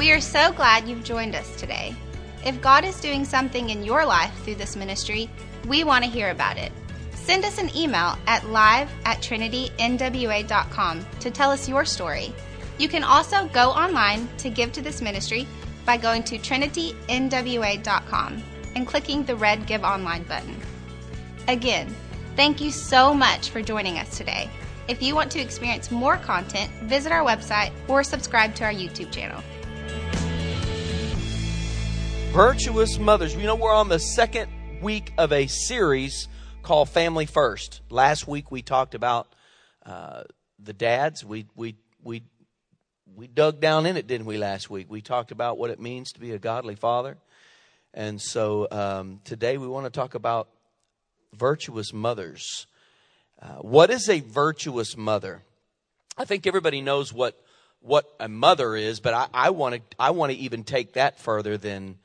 We are so glad you've joined us today. If God is doing something in your life through this ministry, we want to hear about it. Send us an email at live at trinitynwa.com to tell us your story. You can also go online to give to this ministry by going to trinitynwa.com and clicking the red Give Online button. Again, thank you so much for joining us today. If you want to experience more content, visit our website or subscribe to our YouTube channel. Virtuous Mothers. You know, we're on the second week of a series called Family First. Last week we talked about uh, the dads. We, we, we, we dug down in it, didn't we, last week? We talked about what it means to be a godly father. And so um, today we want to talk about virtuous mothers. Uh, what is a virtuous mother? I think everybody knows what what a mother is, but I, want to I want to even take that further than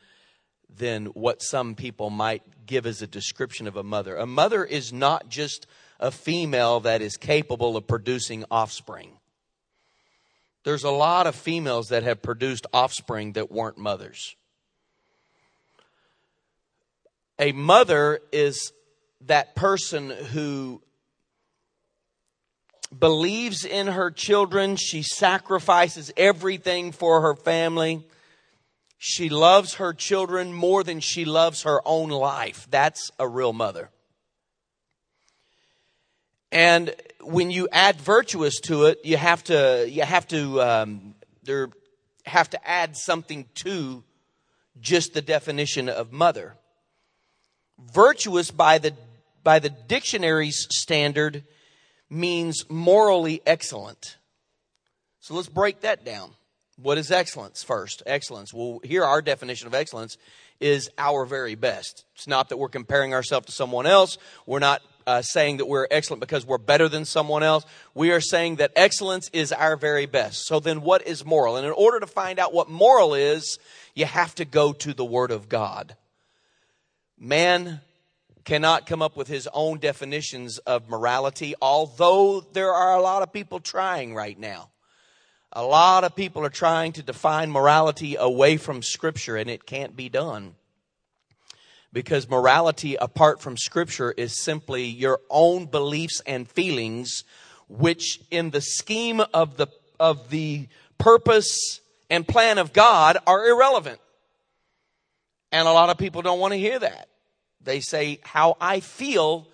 than what some people might give as a description of a mother. A mother is not just a female that is capable of producing offspring. There's a lot of females that have produced offspring that weren't mothers. A mother is that person who believes in her children. She sacrifices everything for her family. She loves her children more than she loves her own life. That's a real mother. And when you add virtuous to it, you have to you have to um, there have to add something to just the definition of mother. Virtuous by the by the dictionary's standard means morally excellent. So let's break that down. What is excellence first? Excellence. Well, here our definition of excellence is our very best. It's not that we're comparing ourselves to someone else. We're not uh, saying that we're excellent because we're better than someone else. We are saying that excellence is our very best. So then what is moral? And in order to find out what moral is, you have to go to the Word of God. Man cannot come up with his own definitions of morality, although there are a lot of people trying right now. A lot of people are trying to define morality away from Scripture, and it can't be done. Because morality apart from Scripture is simply your own beliefs and feelings, which in the scheme of the, of the purpose and plan of God are irrelevant. And a lot of people don't want to hear that. They say, how I feel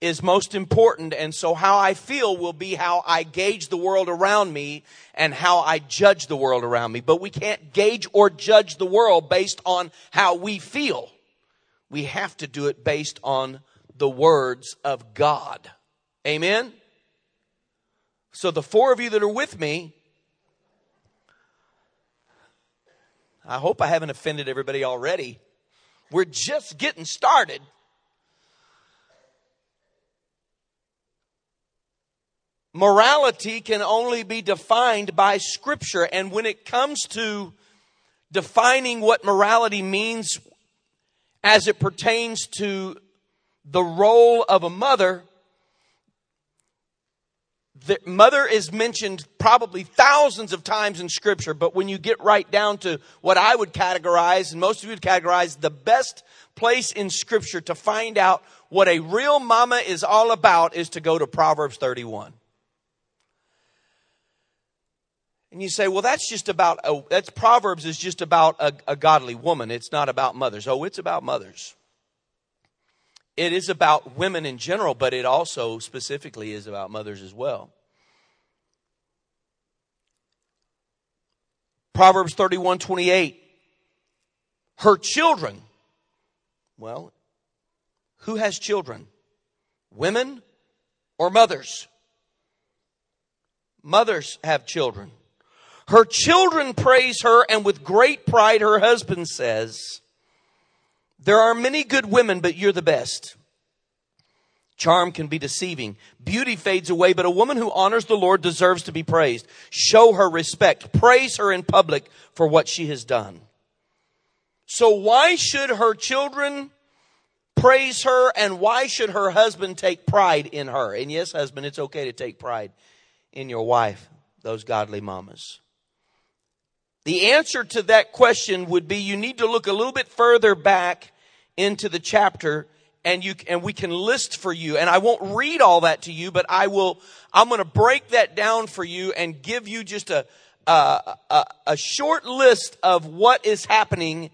is most important. And so how I feel will be how I gauge the world around me and how I judge the world around me. But we can't gauge or judge the world based on how we feel. We have to do it based on the words of God. Amen? So the four of you that are with me, I hope I haven't offended everybody already. We're just getting started. Morality can only be defined by Scripture. And when it comes to defining what morality means as it pertains to the role of a mother, the mother is mentioned probably thousands of times in scripture, but when you get right down to what I would categorize, and most of you would categorize the best place in scripture to find out what a real mama is all about is to go to Proverbs 31. And you say, well, that's just about, a, that's Proverbs is just about a, a godly woman. It's not about mothers. Oh, it's about mothers. It is about women in general, but it also specifically is about mothers as well. Proverbs 31 28. Her children. Well, who has children? Women or mothers? Mothers have children. Her children praise her, and with great pride, her husband says, There are many good women, but you're the best. Charm can be deceiving. Beauty fades away, but a woman who honors the Lord deserves to be praised. Show her respect. Praise her in public for what she has done. So why should her children praise her and why should her husband take pride in her? And yes, husband, it's okay to take pride in your wife, those godly mamas. The answer to that question would be you need to look a little bit further back into the chapter and you, and we can list for you. And I won't read all that to you, but I will, I'm going to break that down for you and give you just a, a, a, a short list of what is happening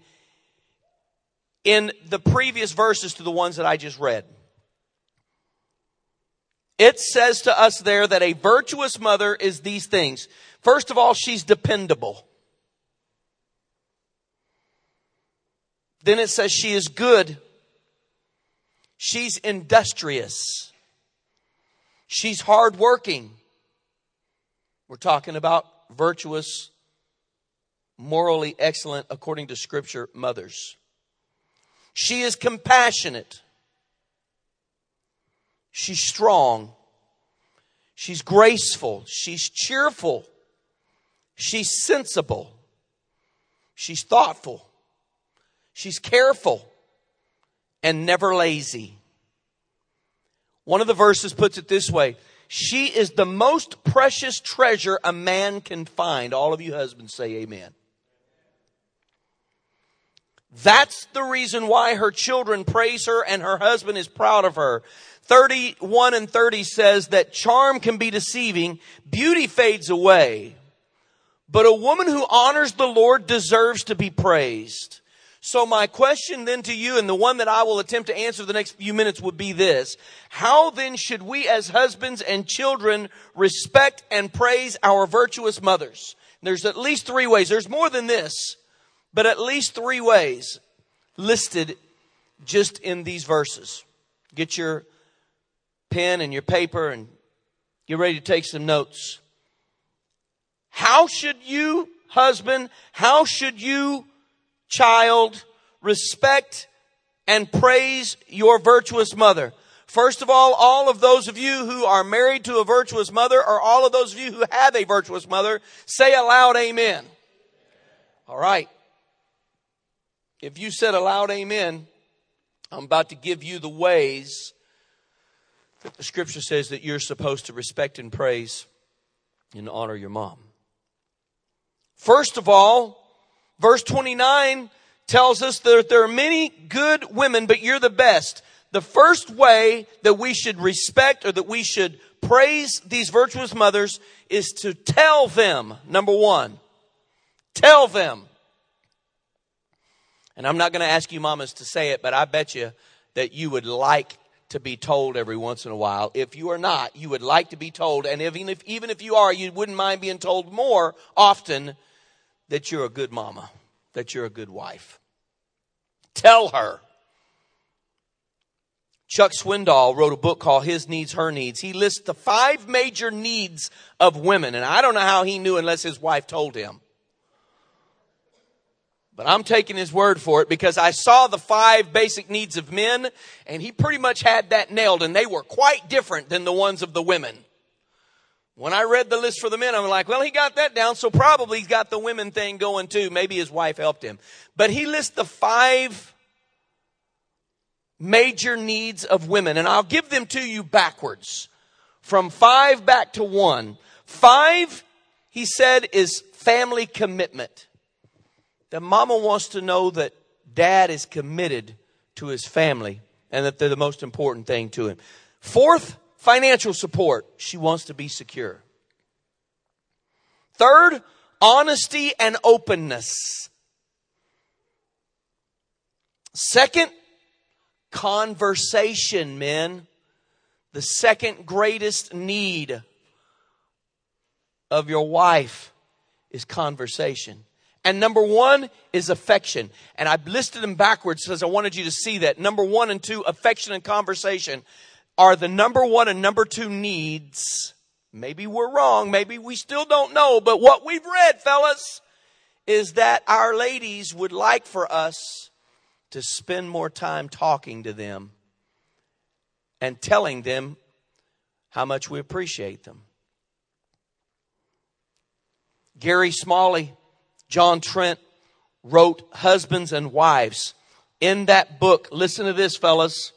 in the previous verses to the ones that I just read. It says to us there that a virtuous mother is these things. First of all, she's dependable. Then it says she is good. She's industrious. She's hardworking. We're talking about virtuous, morally excellent, according to scripture, mothers. She is compassionate. She's strong. She's graceful. She's cheerful. She's sensible. She's thoughtful. She's careful and never lazy. One of the verses puts it this way. She is the most precious treasure a man can find. All of you husbands say amen. That's the reason why her children praise her and her husband is proud of her. 31 and 30 says that charm can be deceiving, beauty fades away, but a woman who honors the Lord deserves to be praised. So my question then to you and the one that I will attempt to answer the next few minutes would be this. How then should we as husbands and children respect and praise our virtuous mothers? There's at least three ways. There's more than this, but at least three ways listed just in these verses. Get your pen and your paper and get ready to take some notes. How should you, husband, how should you, child, respect and praise your virtuous mother? First of all, all of those of you who are married to a virtuous mother or all of those of you who have a virtuous mother, say aloud amen. All right. If you said aloud amen, I'm about to give you the ways that the scripture says that you're supposed to respect and praise and honor your mom. First of all, verse 29 tells us that there are many good women, but you're the best. The first way that we should respect or that we should praise these virtuous mothers is to tell them, number one, tell them. And I'm not going to ask you mamas to say it, but I bet you that you would like to be told every once in a while. If you are not, you would like to be told, and even if, even if you are, you wouldn't mind being told more often that you're a good mama, that you're a good wife. Tell her. Chuck Swindoll wrote a book called His Needs, Her Needs. He lists the five major needs of women, and I don't know how he knew unless his wife told him. But I'm taking his word for it because I saw the five basic needs of men and he pretty much had that nailed and they were quite different than the ones of the women. When I read the list for the men, I'm like, well, he got that down, so probably he's got the women thing going too. Maybe his wife helped him. But he lists the five major needs of women and I'll give them to you backwards. From five back to one. Five, he said, is family commitment that mama wants to know that dad is committed to his family and that they're the most important thing to him. Fourth, financial support. She wants to be secure. Third, honesty and openness. Second, conversation, men. The second greatest need of your wife is conversation. And number one is affection. And I listed them backwards because I wanted you to see that. Number one and two, affection and conversation, are the number one and number two needs. Maybe we're wrong. Maybe we still don't know. But what we've read, fellas, is that our ladies would like for us to spend more time talking to them and telling them how much we appreciate them. Gary Smalley John Trent wrote Husbands and Wives. In that book, listen to this, fellas,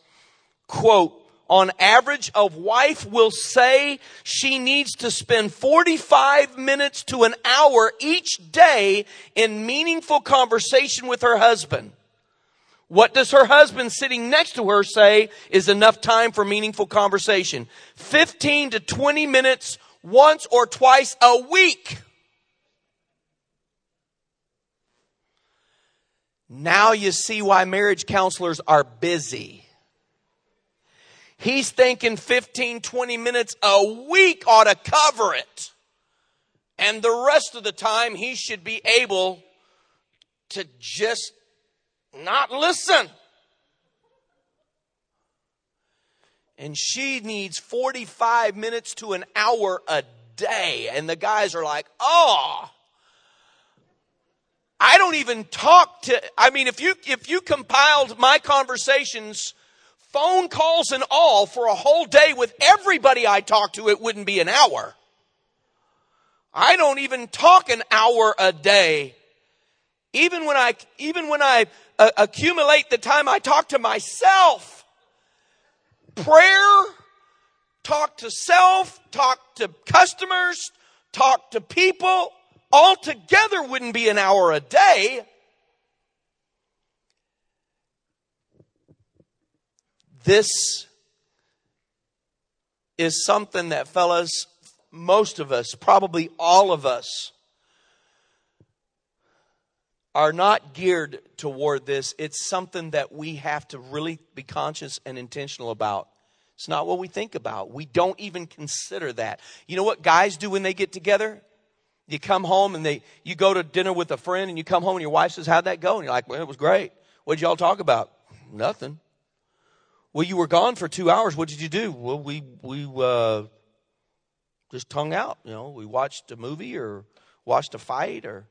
quote, on average, a wife will say she needs to spend 45 minutes to an hour each day in meaningful conversation with her husband. What does her husband sitting next to her say is enough time for meaningful conversation? 15 to 20 minutes once or twice a week. Now you see why marriage counselors are busy. He's thinking 15, 20 minutes a week ought to cover it. And the rest of the time, he should be able to just not listen. And she needs 45 minutes to an hour a day. And the guys are like, oh, I don't even talk to, I mean, if you, if you compiled my conversations phone calls and all for a whole day with everybody I talk to, it wouldn't be an hour. I don't even talk an hour a day. Even when I, even when I uh, accumulate the time I talk to myself, prayer, talk to self, talk to customers, talk to people, all together wouldn't be an hour a day. This is something that, fellas, most of us, probably all of us, are not geared toward this. It's something that we have to really be conscious and intentional about. It's not what we think about. We don't even consider that. You know what guys do when they get together? You come home and they you go to dinner with a friend and you come home and your wife says, How'd that go? And you're like, Well, it was great. What did y'all talk about? Nothing. Well, you were gone for two hours. What did you do? Well, we we uh, just hung out. You know, we watched a movie or watched a fight or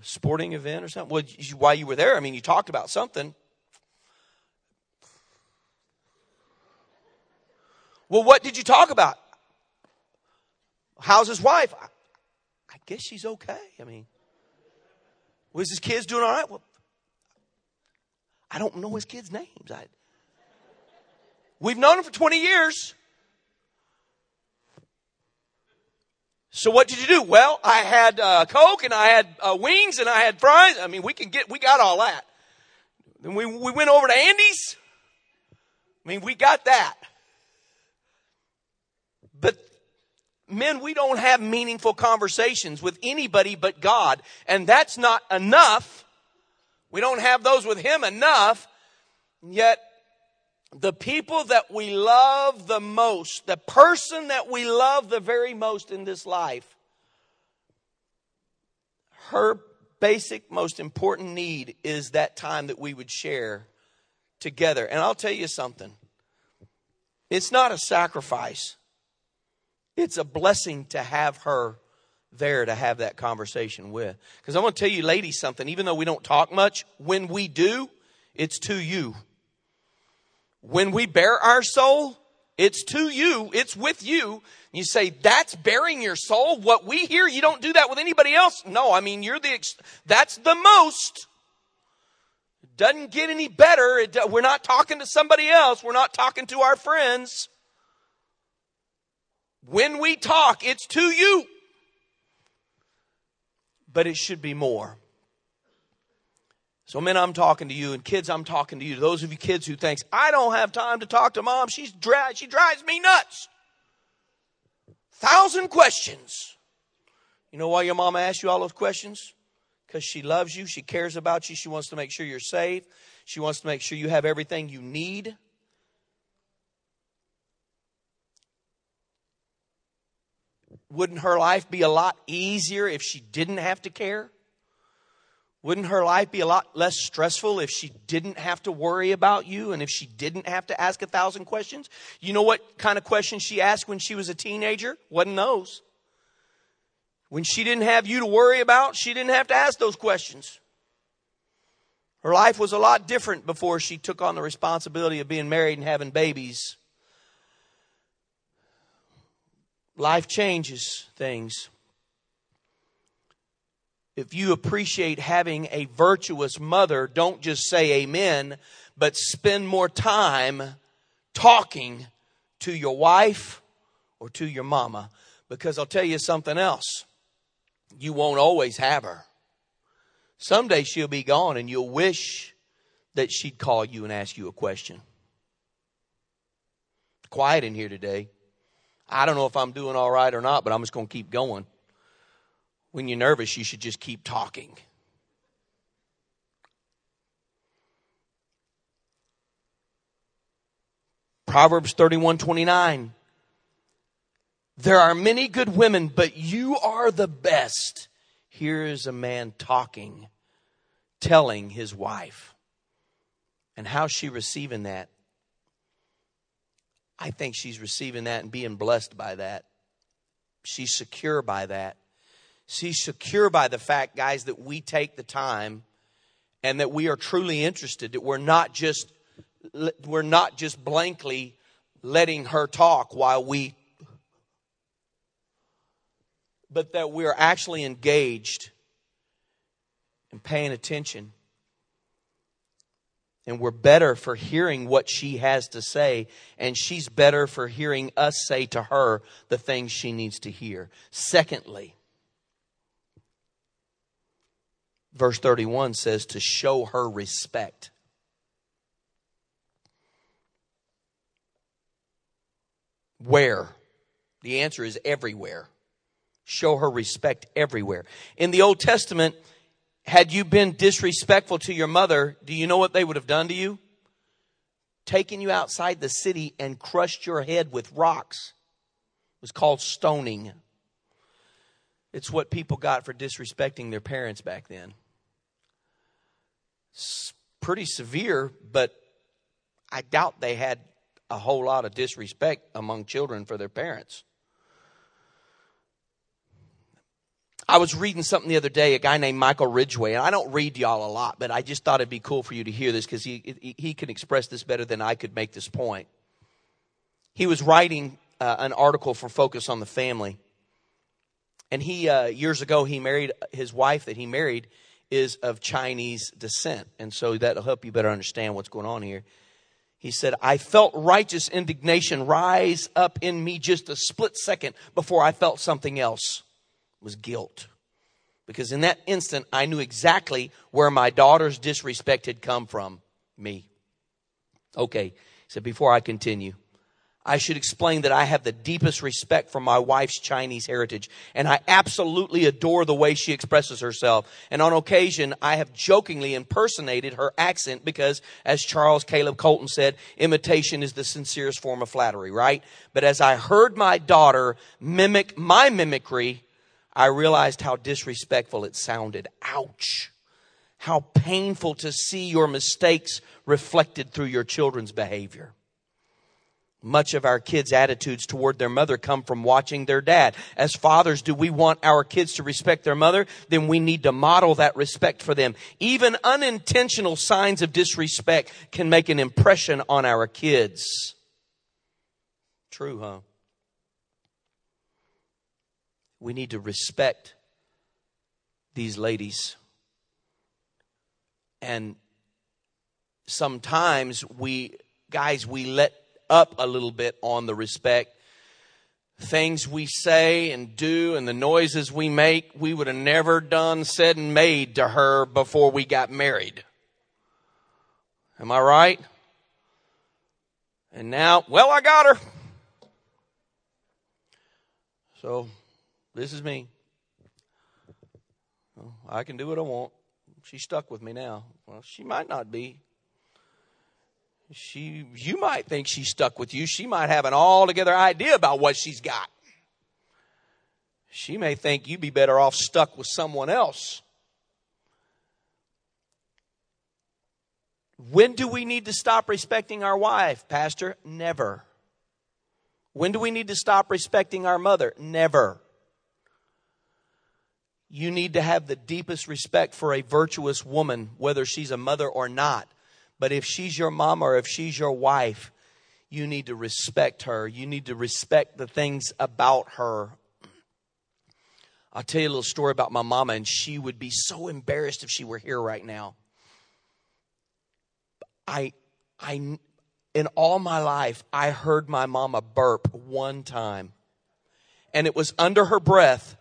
a sporting event or something. Well, you, while you were there, I mean, you talked about something. Well, what did you talk about? How's his wife? I, I guess she's okay. I mean, was his kids doing all right? Well, I don't know his kids' names. I, We've known him for 20 years. So what did you do? Well, I had uh, Coke and I had uh, wings and I had fries. I mean, we can get, we got all that. Then we, we went over to Andy's. I mean, we got that. But men, we don't have meaningful conversations with anybody but God. And that's not enough. We don't have those with Him enough. Yet the people that we love the most, the person that we love the very most in this life, her basic, most important need is that time that we would share together. And I'll tell you something it's not a sacrifice, it's a blessing to have her there to have that conversation with. Because I'm going to tell you, ladies, something, even though we don't talk much, when we do, it's to you. When we bear our soul, it's to you, it's with you. You say, that's bearing your soul. What we hear, you don't do that with anybody else. No, I mean, you're the, ex- that's the most. Doesn't get any better. It, we're not talking to somebody else. We're not talking to our friends. When we talk, it's to you. But it should be more. So men, I'm talking to you, and kids, I'm talking to you. Those of you kids who thinks I don't have time to talk to mom, she's she drives me nuts. Thousand questions. You know why your mama asks you all those questions? Because she loves you, she cares about you, she wants to make sure you're safe, she wants to make sure you have everything you need. Wouldn't her life be a lot easier if she didn't have to care? Wouldn't her life be a lot less stressful if she didn't have to worry about you and if she didn't have to ask a thousand questions? You know what kind of questions she asked when she was a teenager? Wasn't those. When she didn't have you to worry about, she didn't have to ask those questions. Her life was a lot different before she took on the responsibility of being married and having babies. Life changes things if you appreciate having a virtuous mother, don't just say amen, but spend more time talking to your wife or to your mama. Because I'll tell you something else. You won't always have her. Someday she'll be gone and you'll wish that she'd call you and ask you a question. Quiet in here today. I don't know if I'm doing all right or not, but I'm just going to keep going. When you're nervous, you should just keep talking. Proverbs 31 29. There are many good women, but you are the best. Here is a man talking, telling his wife. And how's she receiving that? I think she's receiving that and being blessed by that. She's secure by that. She's secure by the fact, guys, that we take the time and that we are truly interested, that we're not just we're not just blankly letting her talk while we but that we're actually engaged and paying attention. And we're better for hearing what she has to say, and she's better for hearing us say to her the things she needs to hear. Secondly, verse 31 says to show her respect. Where? The answer is everywhere. Show her respect everywhere. In the Old Testament, had you been disrespectful to your mother, do you know what they would have done to you? Taken you outside the city and crushed your head with rocks. It was called stoning. It's what people got for disrespecting their parents back then. Pretty severe, but I doubt they had a whole lot of disrespect among children for their parents. I was reading something the other day, a guy named Michael Ridgway, and I don't read y'all a lot, but I just thought it'd be cool for you to hear this because he, he can express this better than I could make this point. He was writing uh, an article for Focus on the Family. And he, uh, years ago, he married his wife that he married is of Chinese descent. And so that'll help you better understand what's going on here. He said, I felt righteous indignation rise up in me just a split second before I felt something else. It was guilt. Because in that instant, I knew exactly where my daughter's disrespect had come from. Me. Okay. He said, before I continue, I should explain that I have the deepest respect for my wife's Chinese heritage, and I absolutely adore the way she expresses herself. And on occasion, I have jokingly impersonated her accent because, as Charles Caleb Colton said, imitation is the sincerest form of flattery, right? But as I heard my daughter mimic my mimicry, I realized how disrespectful it sounded. Ouch. How painful to see your mistakes reflected through your children's behavior. Much of our kids' attitudes toward their mother come from watching their dad. As fathers, do we want our kids to respect their mother? Then we need to model that respect for them. Even unintentional signs of disrespect can make an impression on our kids. True, huh? We need to respect these ladies. And sometimes we, guys, we let up a little bit on the respect. Things we say and do and the noises we make, we would have never done, said, and made to her before we got married. Am I right? And now, well, I got her. So, this is me. Well, I can do what I want. She's stuck with me now. Well, she might not be she you might think she's stuck with you. She might have an altogether idea about what she's got. She may think you'd be better off stuck with someone else. When do we need to stop respecting our wife, Pastor? Never. When do we need to stop respecting our mother? Never. You need to have the deepest respect for a virtuous woman, whether she's a mother or not. But if she's your mom or if she's your wife, you need to respect her. You need to respect the things about her. I'll tell you a little story about my mama, and she would be so embarrassed if she were here right now. I, I, in all my life, I heard my mama burp one time. And it was under her breath.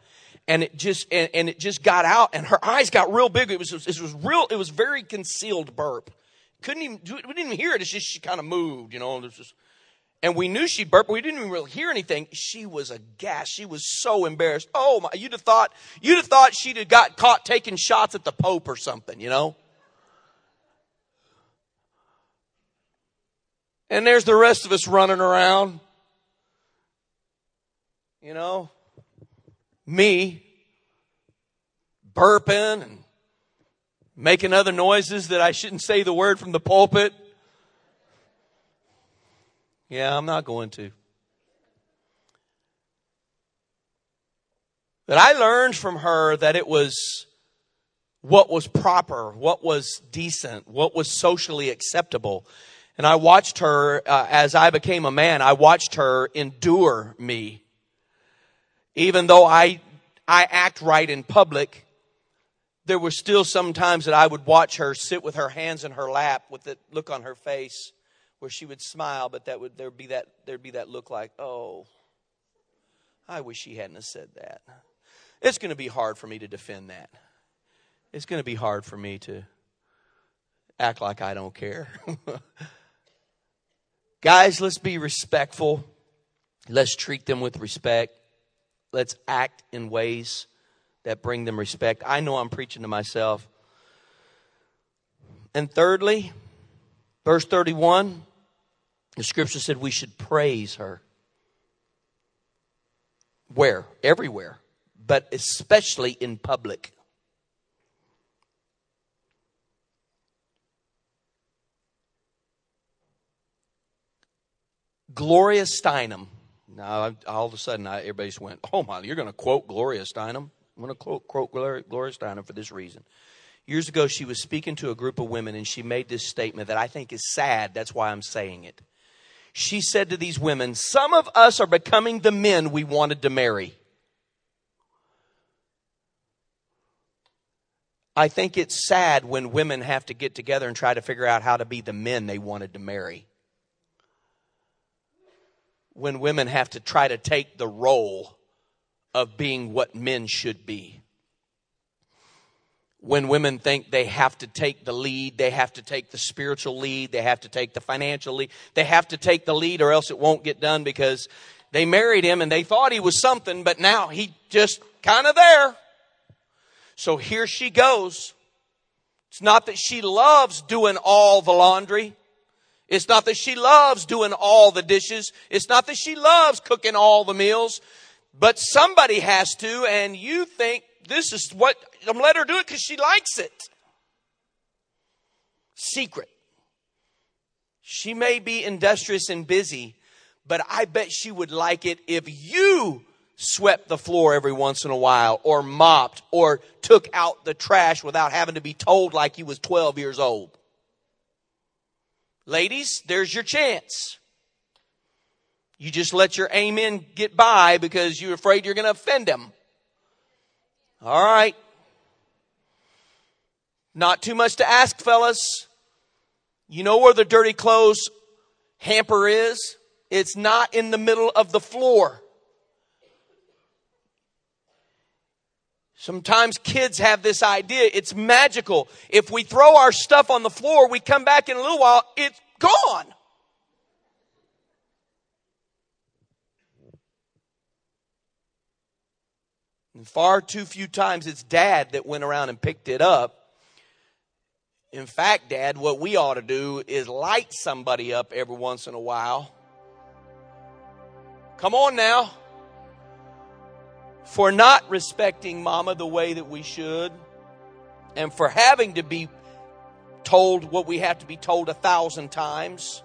And it just, and, and it just got out and her eyes got real big. It was, it was real, it was very concealed burp. Couldn't even, we didn't even hear it. It's just, she kind of moved, you know, was just, and we knew she burped, but we didn't even really hear anything. She was aghast. She was so embarrassed. Oh my, you'd have thought, you'd have thought she'd have got caught taking shots at the Pope or something, you know? And there's the rest of us running around. You know, me burping and making other noises that I shouldn't say the word from the pulpit. Yeah, I'm not going to. But I learned from her that it was what was proper, what was decent, what was socially acceptable. And I watched her, uh, as I became a man, I watched her endure me. Even though I, I act right in public, there were still some times that I would watch her sit with her hands in her lap with the look on her face where she would smile, but that would there'd be that there'd be that look like, oh, I wish she hadn't have said that. It's going to be hard for me to defend that. It's going to be hard for me to act like I don't care. Guys, let's be respectful. Let's treat them with respect. Let's act in ways that bring them respect. I know I'm preaching to myself. And thirdly, verse 31 the scripture said we should praise her. Where? Everywhere, but especially in public. Gloria Steinem. Now, all of a sudden, I, everybody went, "Oh my, you're going to quote Gloria Steinem?" I'm going to quote, quote Gloria, Steinem for this reason. Years ago, she was speaking to a group of women, and she made this statement that I think is sad. That's why I'm saying it she said to these women, Some of us are becoming the men we wanted to marry. I think it's sad when women have to get together and try to figure out how to be the men they wanted to marry. When women have to try to take the role of being what men should be when women think they have to take the lead, they have to take the spiritual lead, they have to take the financial lead, they have to take the lead or else it won't get done because they married him and they thought he was something, but now he just kind of there. So here she goes. It's not that she loves doing all the laundry. It's not that she loves doing all the dishes. It's not that she loves cooking all the meals. But somebody has to, and you think this is what I'm let her do it because she likes it. Secret. She may be industrious and busy, but I bet she would like it if you swept the floor every once in a while or mopped or took out the trash without having to be told like you was 12 years old. Ladies, there's your chance. You just let your amen get by because you're afraid you're going to offend him. All right. Not too much to ask, fellas. You know where the dirty clothes hamper is? It's not in the middle of the floor. Sometimes kids have this idea. It's magical. If we throw our stuff on the floor, we come back in a little while, it's gone. And far too few times it's dad that went around and picked it up in fact, Dad, what we ought to do is light somebody up every once in a while. Come on now. For not respecting Mama the way that we should, and for having to be told what we have to be told a thousand times.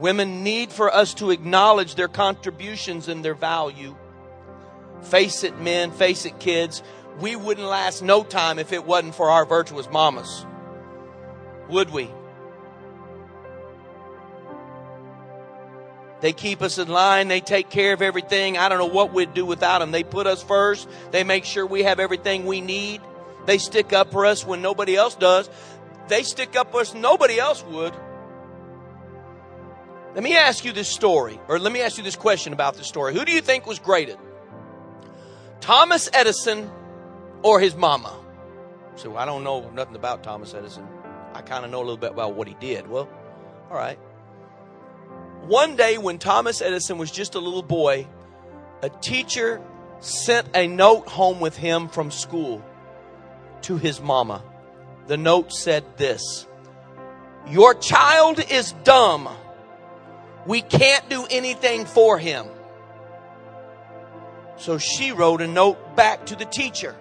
Women need for us to acknowledge their contributions and their value. Face it, men, face it, kids. We wouldn't last no time if it wasn't for our virtuous mamas. Would we? They keep us in line. They take care of everything. I don't know what we'd do without them. They put us first. They make sure we have everything we need. They stick up for us when nobody else does. They stick up for us, nobody else would. Let me ask you this story, or let me ask you this question about this story. Who do you think was greater? Thomas Edison or his mama? So I don't know nothing about Thomas Edison. I kind of know a little bit about what he did. Well, all right. One day when Thomas Edison was just a little boy, a teacher sent a note home with him from school to his mama. The note said this Your child is dumb we can't do anything for him. So she wrote a note back to the teacher.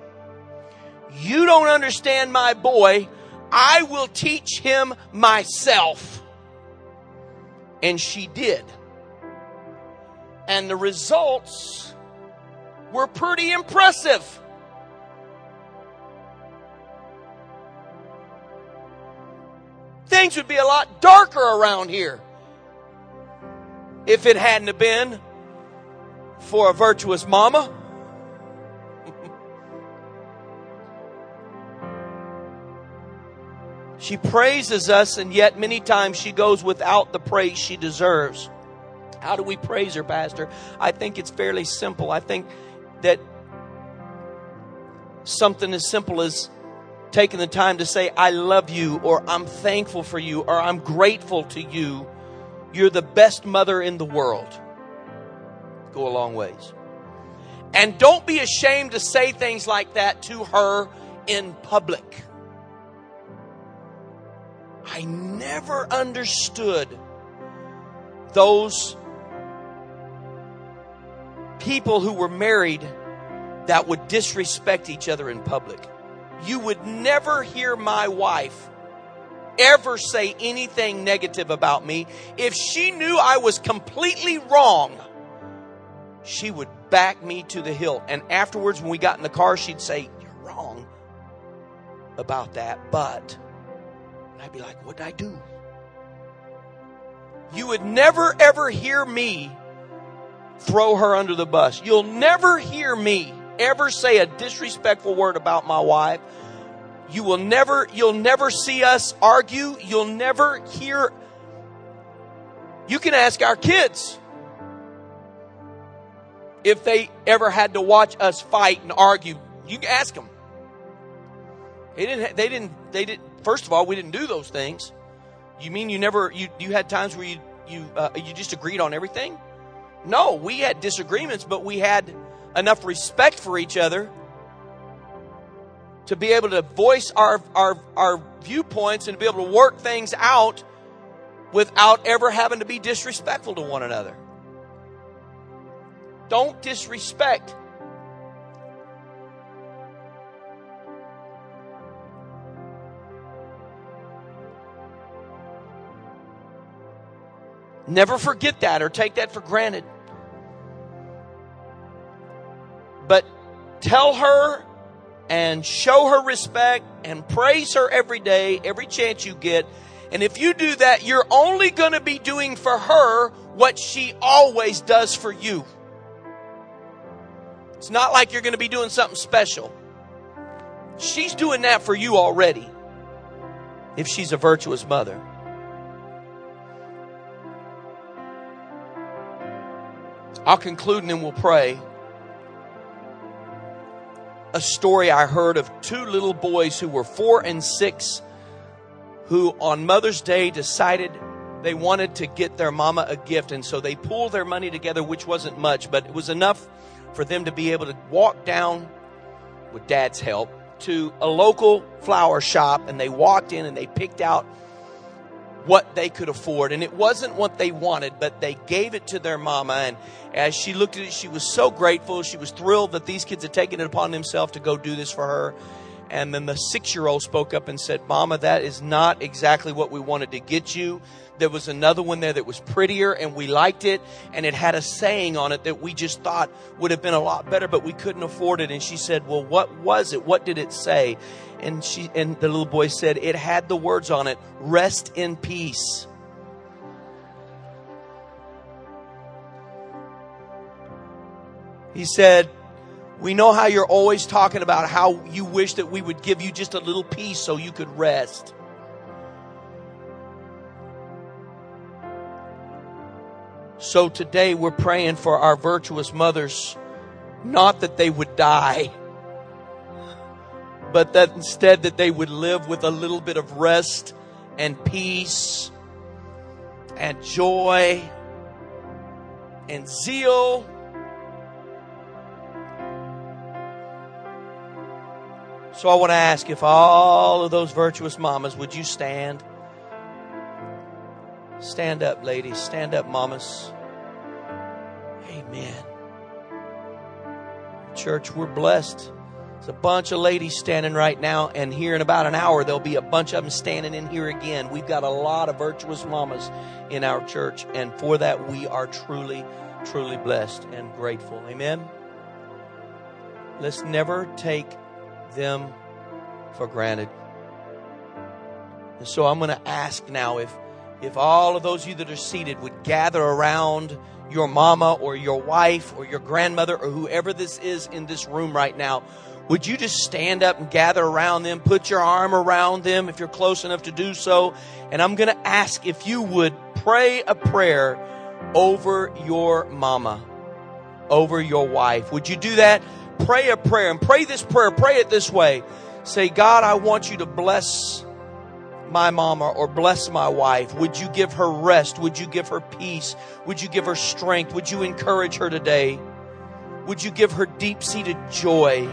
You don't understand my boy. I will teach him myself. And she did. And the results were pretty impressive. Things would be a lot darker around here if it hadn't been for a virtuous mama. she praises us, and yet many times she goes without the praise she deserves. How do we praise her, Pastor? I think it's fairly simple. I think that something as simple as taking the time to say, I love you, or I'm thankful for you, or I'm grateful to you you're the best mother in the world. Go a long ways. And don't be ashamed to say things like that to her in public. I never understood those people who were married that would disrespect each other in public. You would never hear my wife ever say anything negative about me. If she knew I was completely wrong, she would back me to the hilt. And afterwards, when we got in the car, she'd say, You're wrong about that, but. And I'd be like, What'd I do? You would never ever hear me throw her under the bus. You'll never hear me ever say a disrespectful word about my wife you will never, you'll never see us argue. You'll never hear. You can ask our kids if they ever had to watch us fight and argue. You can ask them. They didn't. They didn't. They did. First of all, we didn't do those things. You mean you never? You you had times where you you uh, you just agreed on everything? No, we had disagreements, but we had enough respect for each other to be able to voice our, our, our viewpoints and to be able to work things out without ever having to be disrespectful to one another. Don't disrespect. Never forget that or take that for granted. But tell her and show her respect and praise her every day, every chance you get. And if you do that, you're only going to be doing for her what she always does for you. It's not like you're going to be doing something special. She's doing that for you already if she's a virtuous mother. I'll conclude and then we'll pray a story I heard of two little boys who were four and six who on Mother's Day decided they wanted to get their mama a gift. And so they pooled their money together, which wasn't much, but it was enough for them to be able to walk down with dad's help to a local flower shop. And they walked in and they picked out what they could afford. And it wasn't what they wanted, but they gave it to their mama. And as she looked at it, she was so grateful. She was thrilled that these kids had taken it upon themselves to go do this for her. And then the six year old spoke up and said, Mama, that is not exactly what we wanted to get you. There was another one there that was prettier and we liked it and it had a saying on it that we just thought would have been a lot better, but we couldn't afford it. And she said, Well, what was it? What did it say? And she, and the little boy said, it had the words on it, rest in peace. He said, We know how you're always talking about how you wish that we would give you just a little peace so you could rest. So today we're praying for our virtuous mothers, not that they would die, but that instead that they would live with a little bit of rest and peace and joy and zeal. So I want to ask if all of those virtuous mamas, would you stand? Stand up, ladies. Stand up, mamas. Amen. Church, we're blessed. There's a bunch of ladies standing right now, and here in about an hour, there'll be a bunch of them standing in here again. We've got a lot of virtuous mamas in our church, and for that, we are truly, truly blessed and grateful. Amen. Let's never take them for granted. And so I'm going to ask now if if all of those of you that are seated would gather around your mama or your wife or your grandmother or whoever this is in this room right now, would you just stand up and gather around them, put your arm around them if you're close enough to do so? And I'm going to ask if you would pray a prayer over your mama, over your wife. Would you do that? Pray a prayer and pray this prayer. Pray it this way. Say, God, I want you to bless my mama or bless my wife? Would you give her rest? Would you give her peace? Would you give her strength? Would you encourage her today? Would you give her deep seated joy?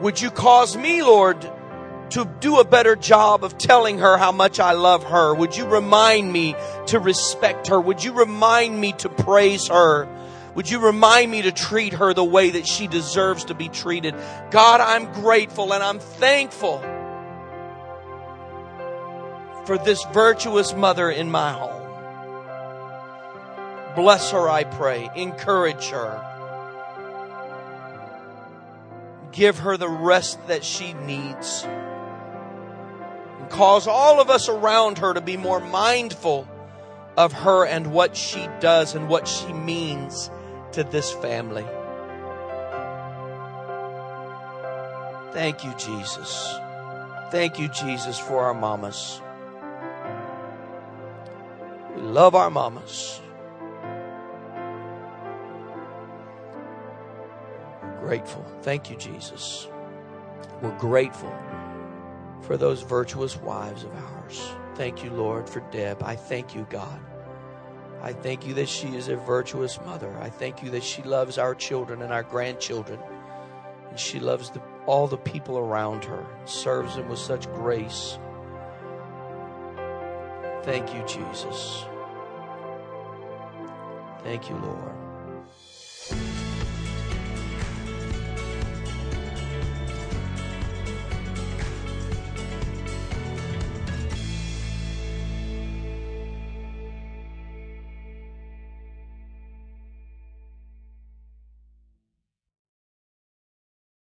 Would you cause me, Lord, to do a better job of telling her how much I love her? Would you remind me to respect her? Would you remind me to praise her? Would you remind me to treat her the way that she deserves to be treated? God, I'm grateful and I'm thankful for this virtuous mother in my home. Bless her, I pray. Encourage her. Give her the rest that she needs. And cause all of us around her to be more mindful of her and what she does and what she means to this family. Thank you, Jesus. Thank you, Jesus, for our mamas. We love our mamas. Grateful. Thank you, Jesus. We're grateful for those virtuous wives of ours. Thank you, Lord, for Deb. I thank you, God. I thank you that she is a virtuous mother. I thank you that she loves our children and our grandchildren. And she loves the, all the people around her, serves them with such grace. Thank you, Jesus. Thank you, Lord.